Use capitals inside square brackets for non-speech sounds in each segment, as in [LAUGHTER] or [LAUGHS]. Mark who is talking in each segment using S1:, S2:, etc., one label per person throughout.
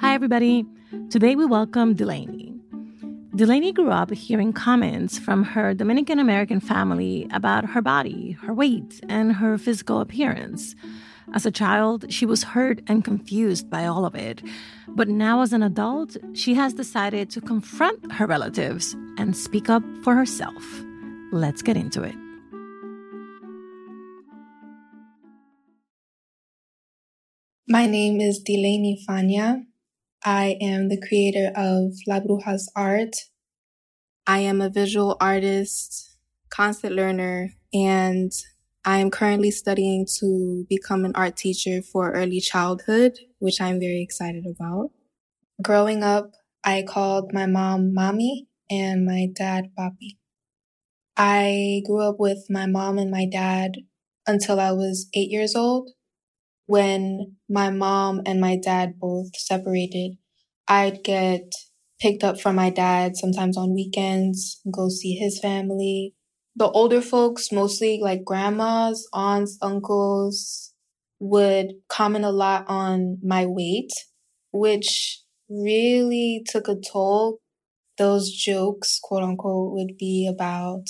S1: Hi, everybody. Today we welcome Delaney. Delaney grew up hearing comments from her Dominican American family about her body, her weight, and her physical appearance. As a child, she was hurt and confused by all of it. But now, as an adult, she has decided to confront her relatives and speak up for herself. Let's get into it.
S2: My name is Delaney Fania. I am the creator of La Brujas Art. I am a visual artist, constant learner, and I am currently studying to become an art teacher for early childhood, which I'm very excited about. Growing up, I called my mom mommy and my dad papi. I grew up with my mom and my dad until I was eight years old. When my mom and my dad both separated, I'd get picked up from my dad sometimes on weekends, go see his family. The older folks, mostly like grandmas, aunts, uncles, would comment a lot on my weight, which really took a toll. Those jokes, quote unquote, would be about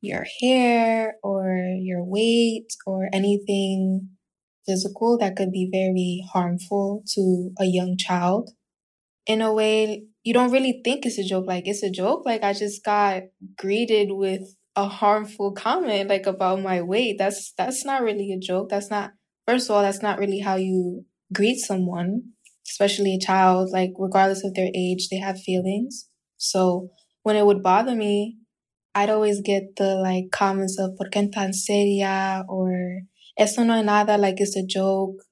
S2: your hair or your weight or anything physical that could be very harmful to a young child. In a way, you don't really think it's a joke. Like, it's a joke. Like, I just got greeted with a harmful comment, like about my weight. That's, that's not really a joke. That's not, first of all, that's not really how you greet someone, especially a child. Like, regardless of their age, they have feelings. So when it would bother me, I'd always get the like comments of ¿por qué tan seria? or Eso no es nada, like it's a joke,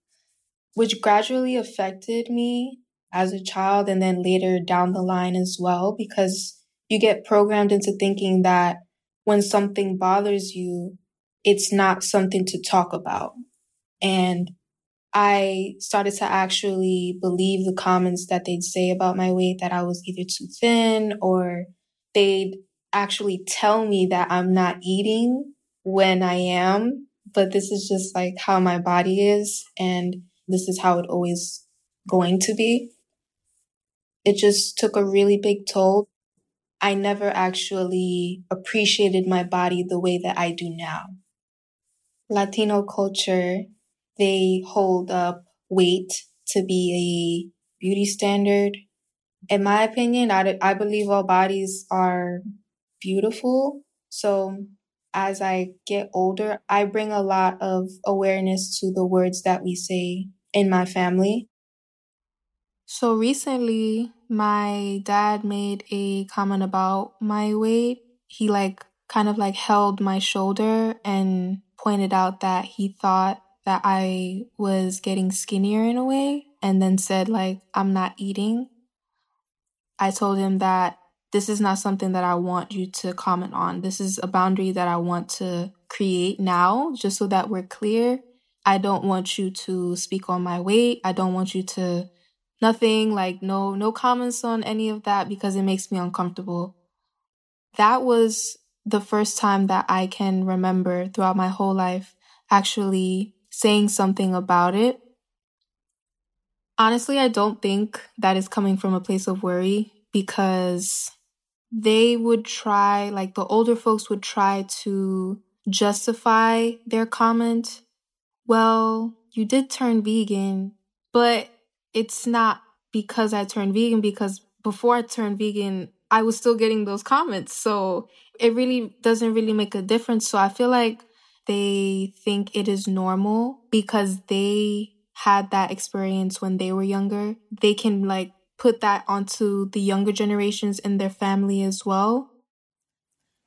S2: which gradually affected me as a child and then later down the line as well, because you get programmed into thinking that when something bothers you, it's not something to talk about. And I started to actually believe the comments that they'd say about my weight, that I was either too thin or they'd actually tell me that I'm not eating when I am but this is just like how my body is and this is how it always going to be. It just took a really big toll. I never actually appreciated my body the way that I do now. Latino culture, they hold up weight to be a beauty standard. In my opinion, I, I believe all bodies are beautiful. So as I get older, I bring a lot of awareness to the words that we say in my family. So recently, my dad made a comment about my weight. He like kind of like held my shoulder and pointed out that he thought that I was getting skinnier in a way and then said like I'm not eating. I told him that this is not something that I want you to comment on. This is a boundary that I want to create now, just so that we're clear. I don't want you to speak on my weight. I don't want you to nothing like no no comments on any of that because it makes me uncomfortable. That was the first time that I can remember throughout my whole life actually saying something about it. Honestly, I don't think that is coming from a place of worry because they would try, like the older folks would try to justify their comment. Well, you did turn vegan, but it's not because I turned vegan, because before I turned vegan, I was still getting those comments. So it really doesn't really make a difference. So I feel like they think it is normal because they had that experience when they were younger. They can like put that onto the younger generations in their family as well?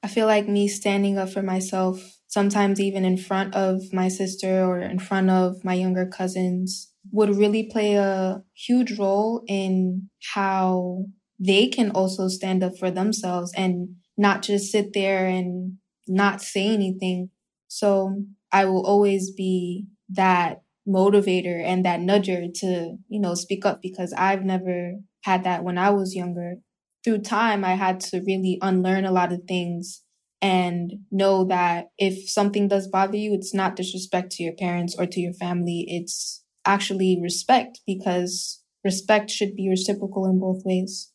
S2: I feel like me standing up for myself, sometimes even in front of my sister or in front of my younger cousins, would really play a huge role in how they can also stand up for themselves and not just sit there and not say anything. So I will always be that motivator and that nudger to, you know, speak up because I've never had that when I was younger. Through time, I had to really unlearn a lot of things and know that if something does bother you, it's not disrespect to your parents or to your family. It's actually respect because respect should be reciprocal in both ways.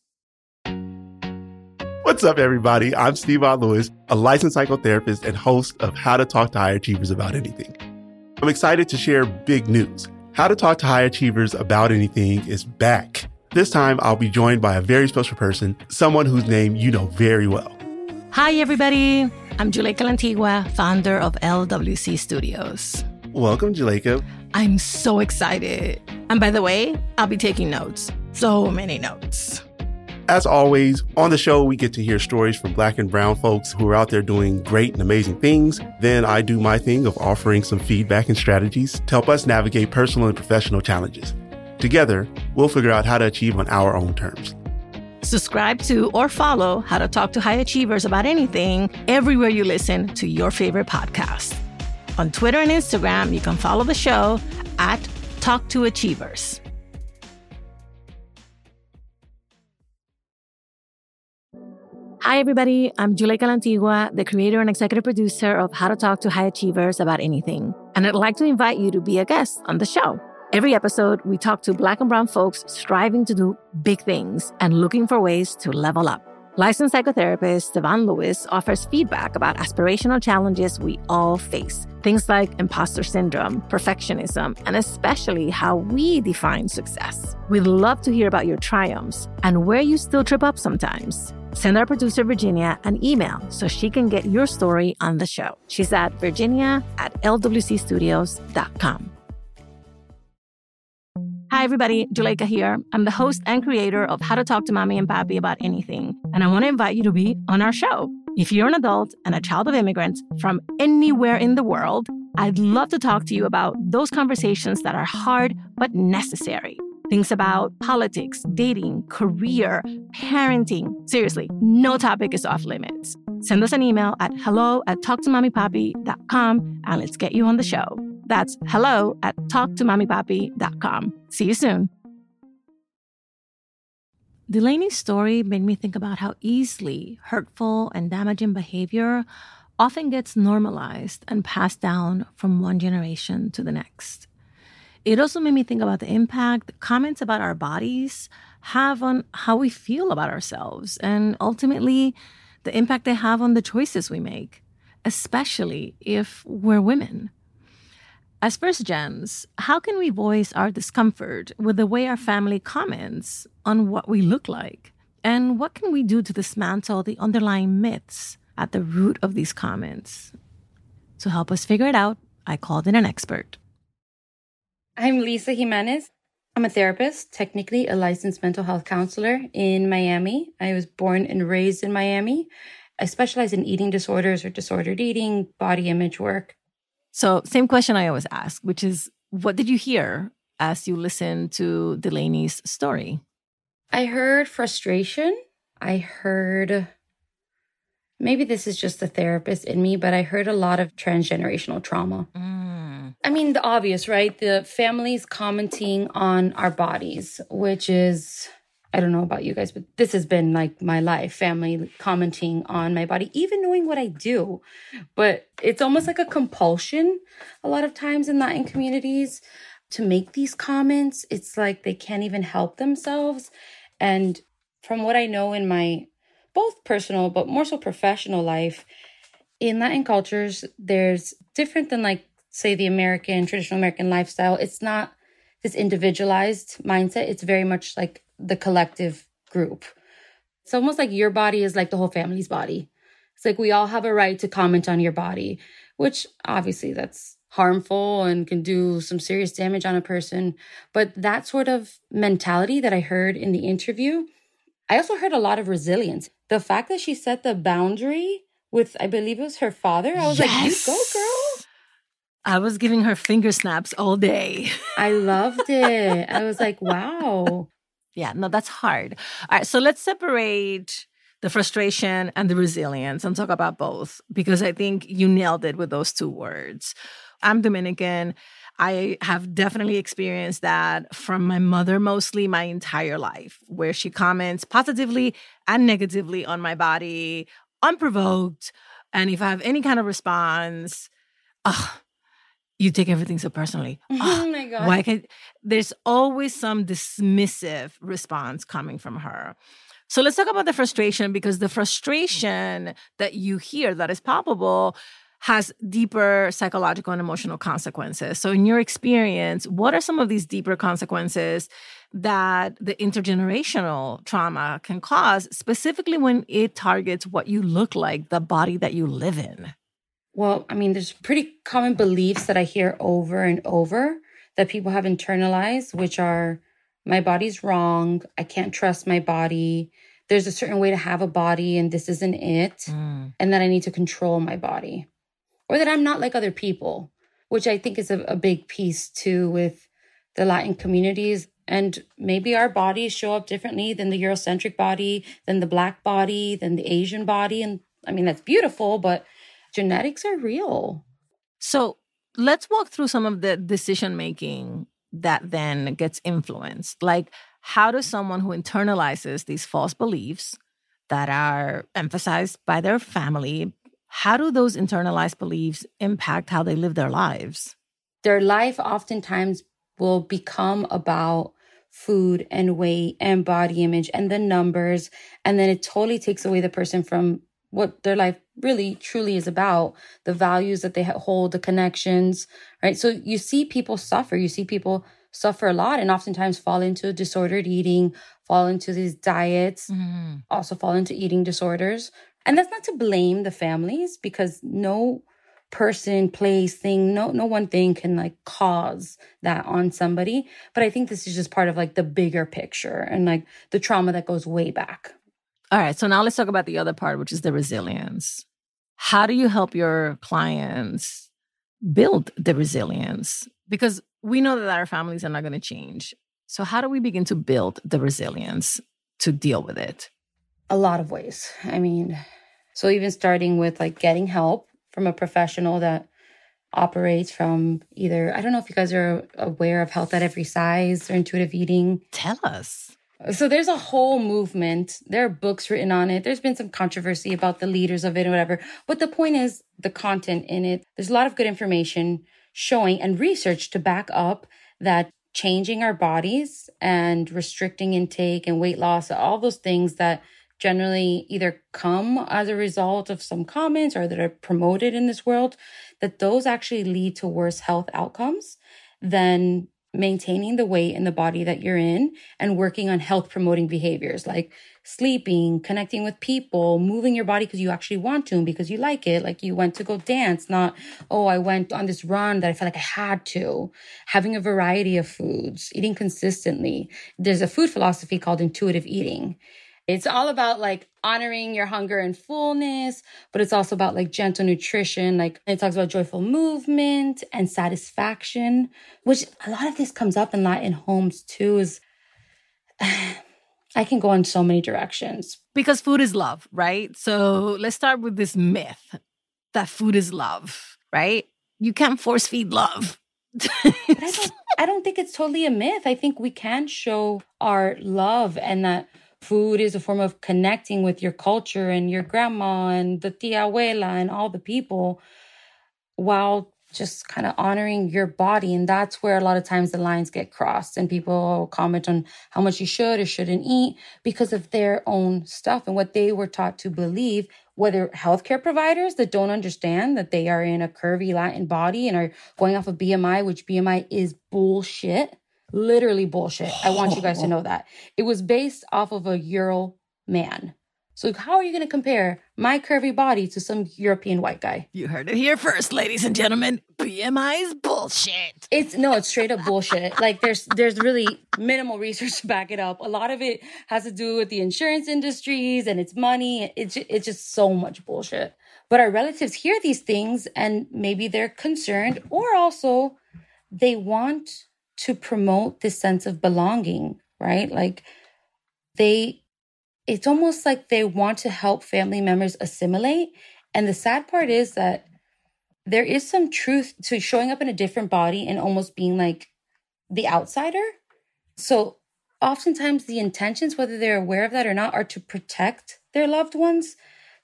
S3: What's up, everybody? I'm Steve Lewis, a licensed psychotherapist and host of How to Talk to High Achievers About Anything. I'm excited to share big news. How to Talk to High Achievers About Anything is back. This time, I'll be joined by a very special person, someone whose name you know very well.
S1: Hi, everybody. I'm Juleyka Lantigua, founder of LWC Studios.
S3: Welcome, Juleyka.
S1: I'm so excited. And by the way, I'll be taking notes. So many notes.
S3: As always, on the show, we get to hear stories from Black and Brown folks who are out there doing great and amazing things. Then I do my thing of offering some feedback and strategies to help us navigate personal and professional challenges. Together, we'll figure out how to achieve on our own terms.
S1: Subscribe to or follow How to Talk to High Achievers about anything everywhere you listen to your favorite podcast. On Twitter and Instagram, you can follow the show at Talk to Achievers. Hi, everybody. I'm Juleyka Lantigua, the creator and executive producer of How to Talk to High Achievers about anything. And I'd like to invite you to be a guest on the show. Every episode, we talk to Black and Brown folks striving to do big things and looking for ways to level up. Licensed psychotherapist Devon Lewis offers feedback about aspirational challenges we all face. Things like imposter syndrome, perfectionism, and especially how we define success. We'd love to hear about your triumphs and where you still trip up sometimes. Send our producer Virginia an email so she can get your story on the show. She's at virginia at lwcstudios.com. Hi, everybody. Juleyka here. I'm the host and creator of How to Talk to Mommy and Papi About Anything, and I want to invite you to be on our show. If you're an adult and a child of immigrants from anywhere in the world, I'd love to talk to you about those conversations that are hard but necessary. Things about politics, dating, career, parenting. Seriously, no topic is off limits. Send us an email at hello at talktomommypapi.com and let's get you on the show. That's hello at talktomommypapi.com. See you soon. Delaney's story made me think about how easily hurtful and damaging behavior often gets normalized and passed down from one generation to the next. It also made me think about the impact comments about our bodies have on how we feel about ourselves and ultimately the impact they have on the choices we make, especially if we're women. As first gens, how can we voice our discomfort with the way our family comments on what we look like? And what can we do to dismantle the underlying myths at the root of these comments? To help us figure it out, I called in an expert.
S4: I'm Lisa Jimenez. I'm a therapist, technically a licensed mental health counselor in Miami. I was born and raised in Miami. I specialize in eating disorders or disordered eating, body image work.
S1: So, same question I always ask, which is what did you hear as you listened to Delaney's story?
S4: I heard frustration. I heard maybe this is just the therapist in me, but I heard a lot of transgenerational trauma. Mm. I mean, the obvious, right? The families commenting on our bodies, which is I don't know about you guys, but this has been like my life, family commenting on my body, even knowing what I do. But it's almost like a compulsion a lot of times in Latin communities to make these comments. It's like they can't even help themselves. And from what I know in my both personal, but more so professional life, in Latin cultures, there's different than like, say, the American, traditional American lifestyle. It's not this individualized mindset. It's very much like the collective group. It's almost like your body is like the whole family's body. It's like we all have a right to comment on your body, which obviously that's harmful and can do some serious damage on a person. But that sort of mentality that I heard in the interview, I also heard a lot of resilience. The fact that she set the boundary with, I believe it was her father, I was yes. like, you go, girl.
S1: I was giving her finger snaps all day.
S4: I loved it. I was like, wow.
S1: Yeah, no, that's hard. All right, so let's separate the frustration and the resilience and talk about both because I think you nailed it with those two words. I'm Dominican. I have definitely experienced that from my mother mostly my entire life, where she comments positively and negatively on my body, unprovoked, And if I have any kind of response, oh, you take everything so personally. Mm-hmm.
S4: Ah, oh, my God.
S1: Why can there's always some dismissive response coming from her. So let's talk about the frustration because the frustration that you hear that is palpable has deeper psychological and emotional consequences. So, in your experience, what are some of these deeper consequences that the intergenerational trauma can cause, specifically when it targets what you look like, the body that you live in?
S4: Well, I mean, there's pretty common beliefs that I hear over and over that people have internalized, which are my body's wrong. I can't trust my body. There's a certain way to have a body, and this isn't it. Mm. And that I need to control my body, or that I'm not like other people, which I think is a, a big piece too with the Latin communities. And maybe our bodies show up differently than the Eurocentric body, than the Black body, than the Asian body. And I mean, that's beautiful, but genetics are real.
S1: So let's walk through some of the decision making that then gets influenced. Like, how does someone who internalizes these false beliefs that are emphasized by their family, how do those internalized beliefs impact how they live their lives?
S4: Their life oftentimes will become about food and weight and body image and the numbers. And then it totally takes away the person from what their life really truly is about the values that they hold the connections right? So you see people suffer. You see people suffer a lot and oftentimes fall into disordered eating fall into these diets mm-hmm. also fall into eating disorders. And that's not to blame the families because no person place thing no no one thing can like cause that on somebody. But i think this is just part of like the bigger picture and like the trauma that goes way back
S1: all right. So now let's talk about the other part, which is the resilience. How do you help your clients build the resilience? Because we know that our families are not going to change. So, how do we begin to build the resilience to deal with it?
S4: A lot of ways. I mean, so even starting with like getting help from a professional that operates from either, I don't know if you guys are aware of health at every size or intuitive eating.
S1: Tell us.
S4: So there's a whole movement. There are books written on it. There's been some controversy about the leaders of it or whatever. But the point is the content in it. There's a lot of good information showing and research to back up that changing our bodies and restricting intake and weight loss, all those things that generally either come as a result of some comments or that are promoted in this world, that those actually lead to worse health outcomes than maintaining the weight in the body that you're in and working on health promoting behaviors like sleeping, connecting with people, moving your body because you actually want to and because you like it. Like you went to go dance, not, oh, I went on this run that I felt like I had to. Having a variety of foods, eating consistently. There's a food philosophy called intuitive eating. It's all about like honoring your hunger and fullness, but it's also about like gentle nutrition. Like it talks about joyful movement and satisfaction, which a lot of this comes up in Latin homes too. Is [SIGHS] I can go in so many directions
S1: because food is love, right? So let's start with this myth that food is love, right? You can't force feed love.
S4: I, don't, I don't think it's totally a myth. I think we can show our love and that Food is a form of connecting with your culture and your grandma and the tia abuela and all the people while just kind of honoring your body. And that's where a lot of times the lines get crossed and people comment on how much you should or shouldn't eat because of their own stuff and what they were taught to believe, whether healthcare providers that don't understand that they are in a curvy Latin body and are going off of BMI, which BMI is bullshit Literally bullshit. I want you guys to [SIGHS] know that. It was based off of a Euro man. So how are you going to compare my curvy body to some European white guy?
S1: You heard it here first, ladies and gentlemen. BMI is bullshit.
S4: It's no, it's straight up bullshit. [LAUGHS] like there's there's really minimal research to back it up. A lot of it has to do with the insurance industries and it's money. It's it's just so much bullshit. But our relatives hear these things and maybe they're concerned or also they want to promote this sense of belonging, right? Like they, it's almost like they want to help family members assimilate. And the sad part is that there is some truth to showing up in a different body and almost being like the outsider. So oftentimes the intentions, whether they're aware of that or not, are to protect their loved ones.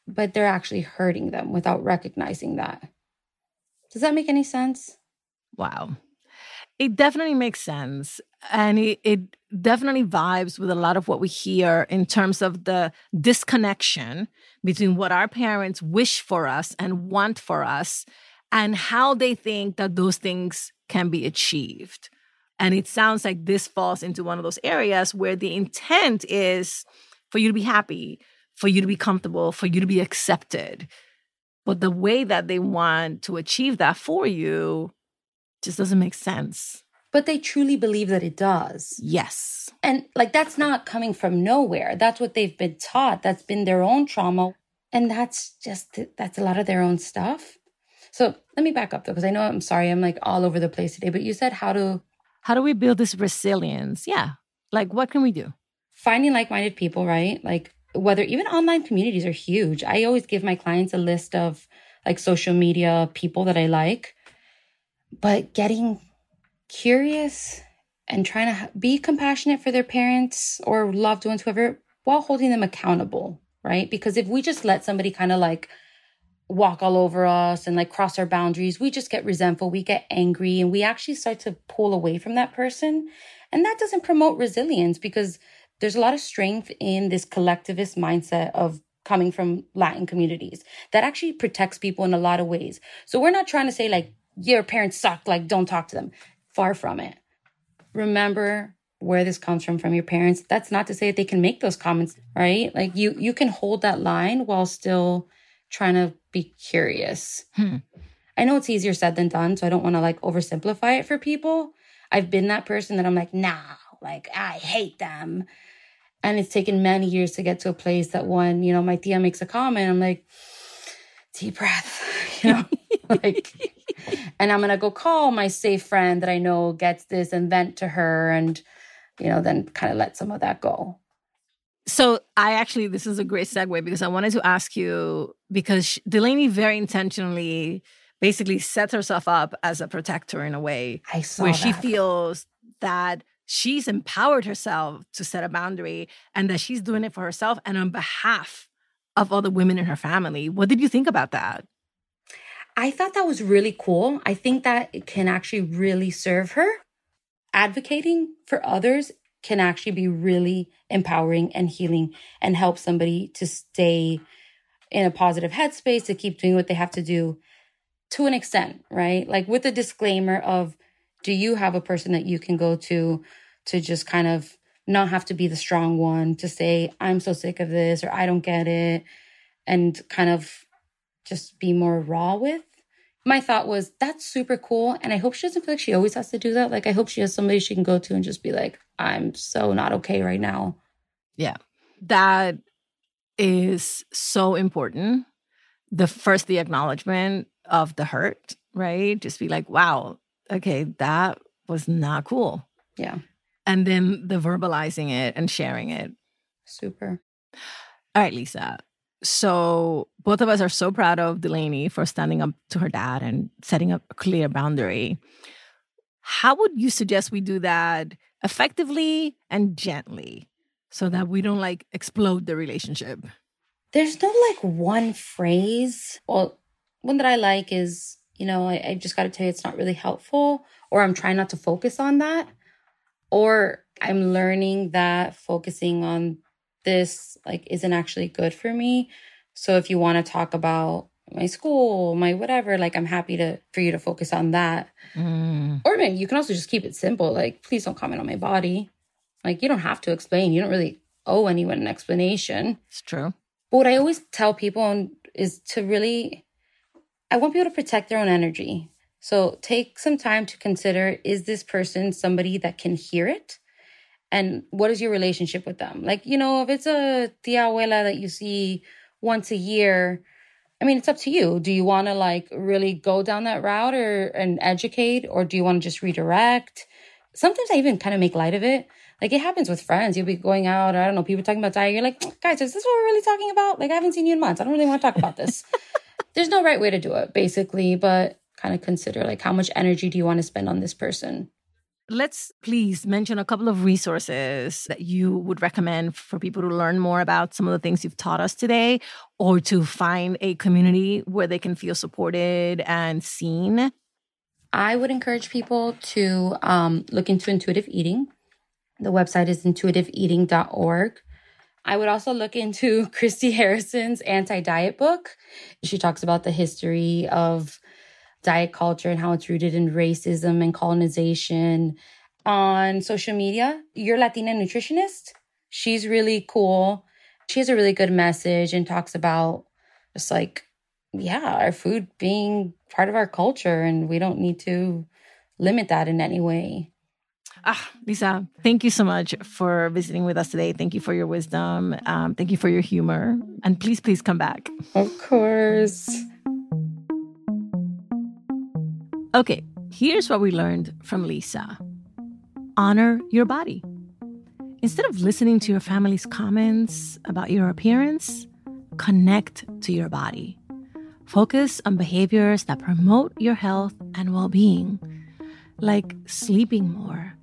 S4: but they're actually hurting them without recognizing that. Does that make any sense?
S1: Wow. It definitely makes sense. And it, it definitely vibes with a lot of what we hear in terms of the disconnection between what our parents wish for us and want for us and how they think that those things can be achieved. And it sounds like this falls into one of those areas where the intent is for you to be happy, for you to be comfortable, for you to be accepted. But the way that they want to achieve that for you just doesn't make sense.
S4: But they truly believe that it does.
S1: Yes.
S4: And like that's not coming from nowhere. That's what they've been taught. That's been their own trauma. And that's just, that's a lot of their own stuff. So let me back up though, because I know I'm sorry, I'm like all over the place today, but you said how to.
S1: How do we build this resilience? Yeah. Like what can we do?
S4: Finding like minded people, right? Like whether even online communities are huge. I always give my clients a list of like social media people that I like but getting curious and trying to be compassionate for their parents or loved ones, whoever, while holding them accountable, right? Because if we just let somebody kind of like walk all over us and like cross our boundaries, we just get resentful, we get angry, and we actually start to pull away from that person. And that doesn't promote resilience because there's a lot of strength in this collectivist mindset of coming from Latin communities that actually protects people in a lot of ways. So we're not trying to say like your parents suck, like don't talk to them. Far from it. Remember where this comes from from your parents. That's not to say that they can make those comments, right? Like you you can hold that line while still trying to be curious. Hmm. I know it's easier said than done, so I don't want to like oversimplify it for people. I've been that person that I'm like, nah, like I hate them. And it's taken many years to get to a place that when, you know, my tia makes a comment, I'm like, deep breath, [LAUGHS] you know, [LAUGHS] like [LAUGHS] and I'm going to go call my safe friend that I know gets this and vent to her and, you know, then kind of let some of that go.
S1: So I actually, this is a great segue because I wanted to ask you because Delaney very intentionally basically sets herself up as a protector in a way
S4: I saw
S1: where
S4: that.
S1: she feels that she's empowered herself to set a boundary and that she's doing it for herself and on behalf of other women in her family. What did you think about that?
S4: I thought that was really cool. I think that it can actually really serve her. Advocating for others can actually be really empowering and healing and help somebody to stay in a positive headspace to keep doing what they have to do to an extent, right? Like with a disclaimer of do you have a person that you can go to to just kind of not have to be the strong one to say, I'm so sick of this or I don't get it and kind of just be more raw with my thought was that's super cool. And I hope she doesn't feel like she always has to do that. Like, I hope she has somebody she can go to and just be like, I'm so not okay right now.
S1: Yeah. That is so important. The first, the acknowledgement of the hurt, right? Just be like, wow, okay, that was not cool.
S4: Yeah.
S1: And then the verbalizing it and sharing it.
S4: Super.
S1: All right, Lisa. So both of us are so proud of Delaney for standing up to her dad and setting up a clear boundary. How would you suggest we do that effectively and gently so that we don't like explode the relationship?
S4: There's no like one phrase. Well, one that I like is, you know, I, I just got to tell you it's not really helpful, or I'm trying not to focus on that, or I'm learning that focusing on this like isn't actually good for me. So if you want to talk about my school, my whatever, like I'm happy to for you to focus on that. Mm. Or maybe you can also just keep it simple. Like, please don't comment on my body. Like you don't have to explain. You don't really owe anyone an explanation.
S1: It's true.
S4: But what I always tell people is to really I want people to protect their own energy. So take some time to consider is this person somebody that can hear it? And what is your relationship with them? Like you know if it's a tia abuela that you see once a year i mean it's up to you. Do you want to like really go down that route or and educate or do you want to just redirect? Sometimes i even kind of make light of it. Like it happens with friends. You'll be going out or i don't know people talking about diet you're like guys is this what we're really talking about? Like i haven't seen you in months. I don't really want to talk about this. [LAUGHS] There's no right way to do it basically but kind of consider like how much energy do you want to spend on this person
S1: let's please mention a couple of resources that you would recommend for people to learn more about some of the things you've taught us today or to find a community where they can feel supported and seen.
S4: I would encourage people to um, look into intuitive eating. The website is intuitiveeating.org. I would also look into [LAUGHS] Christy Harrison's anti diet book. She talks about the history of diet culture and how it's rooted in racism and colonization. On social media, Your Latina Nutritionist. She's really cool. She has a really good message and talks about just like, yeah, our food being part of our culture and we don't need to limit that in any way.
S1: Ah, Lisa, thank you so much for visiting with us today. Thank you for your wisdom. Um, thank you for your humor. And please, please come back.
S4: Of course.
S1: Okay, here's what we learned from Lisa honor your body. Instead of listening to your family's comments about your appearance, connect to your body. Focus on behaviors that promote your health and well being, like sleeping more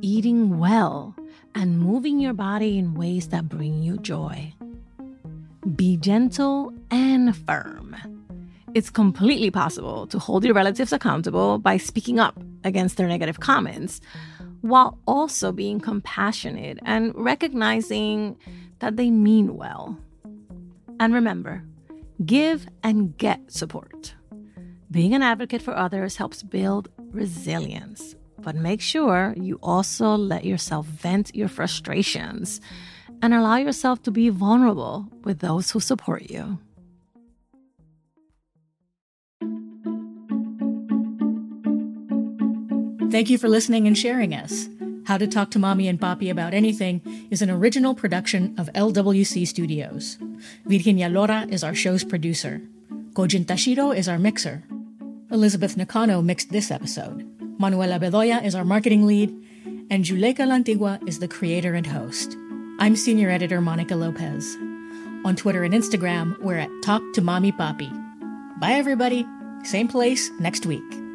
S1: eating well, and moving your body in ways that bring you joy. Be gentle and firm. It's completely possible to hold your relatives accountable by speaking up against their negative comments while also being compassionate and recognizing that they mean well. And remember, give and get support. Being an advocate for others helps build resilience but make sure you also let yourself vent your frustrations and allow yourself to be vulnerable with those who support you.
S5: Thank you for listening and sharing us. How to Talk to Mommy and Papi About Anything is an original production of LWC Studios. Virginia Lora is our show's producer. Kojin Tashiro is our mixer. Elizabeth Nakano mixed this episode. Manuela Bedoya is our marketing lead, and Juleyka Lantigua is the creator and host. I'm senior editor Monica Lopez. On Twitter and Instagram, we're at Talk to Mommy Papi. Bye, everybody. Same place next week.